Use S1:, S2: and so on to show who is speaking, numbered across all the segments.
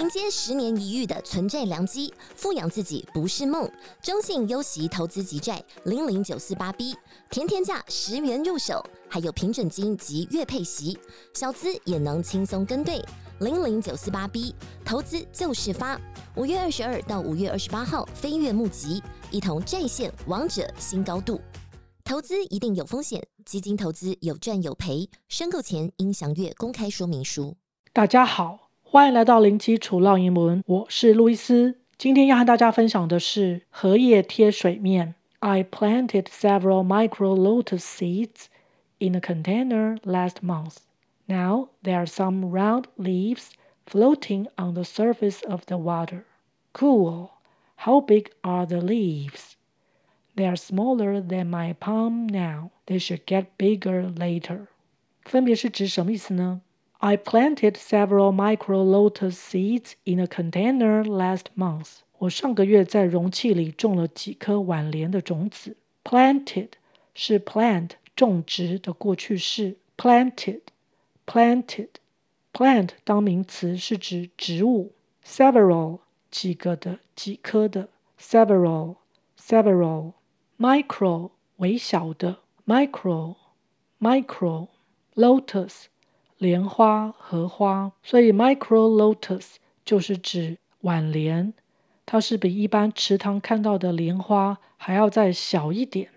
S1: 迎接十年一遇的存债良机，富养自己不是梦。中信优息投资级债零零九四八 B，甜甜价十元入手，还有平准金及月配息，小资也能轻松跟对。零零九四八 B，投资就是发。五月二十二到五月二十八号飞跃募集，一同债线王者新高度。投资一定有风险，基金投资有赚有赔，申购前应详阅公开说明书。
S2: 大家好。欢迎来到零基础绕英文，我是路易斯。今天要和大家分享的是荷叶贴水面。I planted several micro lotus seeds in a container last month. Now there are some round leaves floating on the surface of the water. Cool. How big are the leaves? They are smaller than my palm now. They should get bigger later. 分别是指什么意思呢 ？I planted several micro lotus seeds in a container last month. 我上个月在容器里种了几颗晚莲的种子。Planted 是 plant 种植的过去式。Planted, planted, plant 当名词是指植物。Several 几个的、几颗的。Several, several, micro 微小的。Micro, micro, lotus 莲花、荷花，所以 micro lotus 就是指晚莲，它是比一般池塘看到的莲花还要再小一点。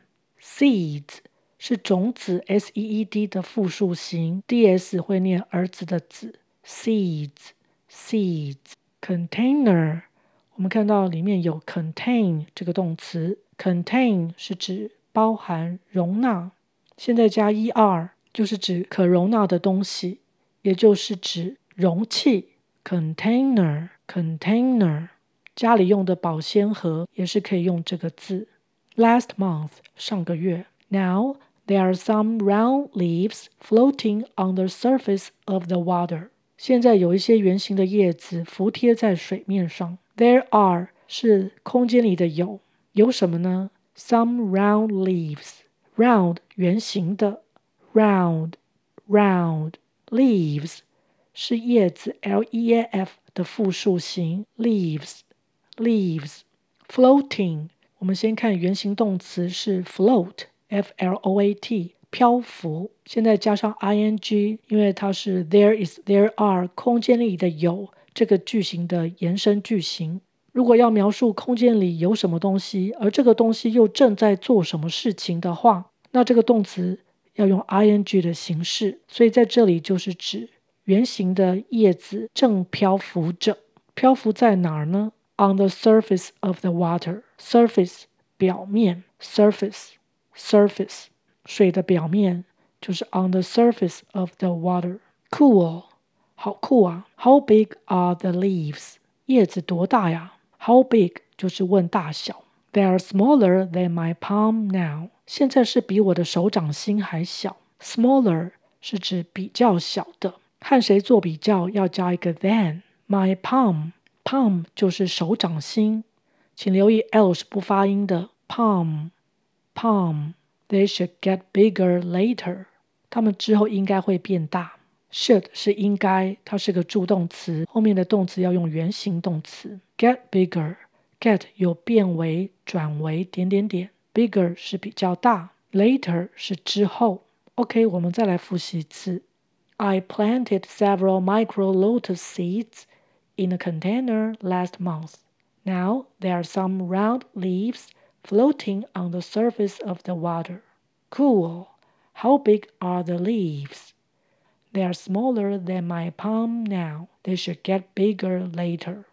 S2: Seeds 是种子，s e e d 的复数形，d s 会念儿子的子。Seeds，seeds，container，我们看到里面有 contain 这个动词，contain 是指包含、容纳，现在加 er。就是指可容纳的东西，也就是指容器 （container）。container，家里用的保鲜盒也是可以用这个字。Last month，上个月。Now there are some round leaves floating on the surface of the water。现在有一些圆形的叶子浮贴在水面上。There are 是空间里的有，有什么呢？Some round leaves。round 圆形的。Round round leaves 是叶子 l e a f 的复数形 leaves leaves floating 我们先看原形动词是 float f l o a t 漂浮，现在加上 i n g，因为它是 there is there are 空间里的有这个句型的延伸句型。如果要描述空间里有什么东西，而这个东西又正在做什么事情的话，那这个动词。要用 ing 的形式，所以在这里就是指圆形的叶子正漂浮着，漂浮在哪儿呢？On the surface of the water，surface 表面，surface，surface 水的表面就是 on the surface of the water。Cool，好酷啊！How big are the leaves？叶子多大呀？How big 就是问大小。They are smaller than my palm now。现在是比我的手掌心还小。Smaller 是指比较小的，和谁做比较要加一个 than。My palm，palm 就是手掌心，请留意 l 是不发音的。Palm，palm。They should get bigger later。它们之后应该会变大。Should 是应该，它是个助动词，后面的动词要用原形动词。Get bigger. bigger，get 有变为、转为点点点。Bigger 是比较大，later 是之后。OK，我们再来复习一次。I planted several micro lotus seeds in a container last month. Now there are some round leaves floating on the surface of the water. Cool. How big are the leaves? They are smaller than my palm now. They should get bigger later.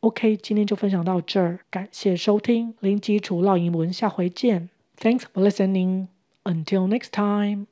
S2: OK，今天就分享到这儿，感谢收听零基础绕英文，下回见。Thanks for listening. Until next time.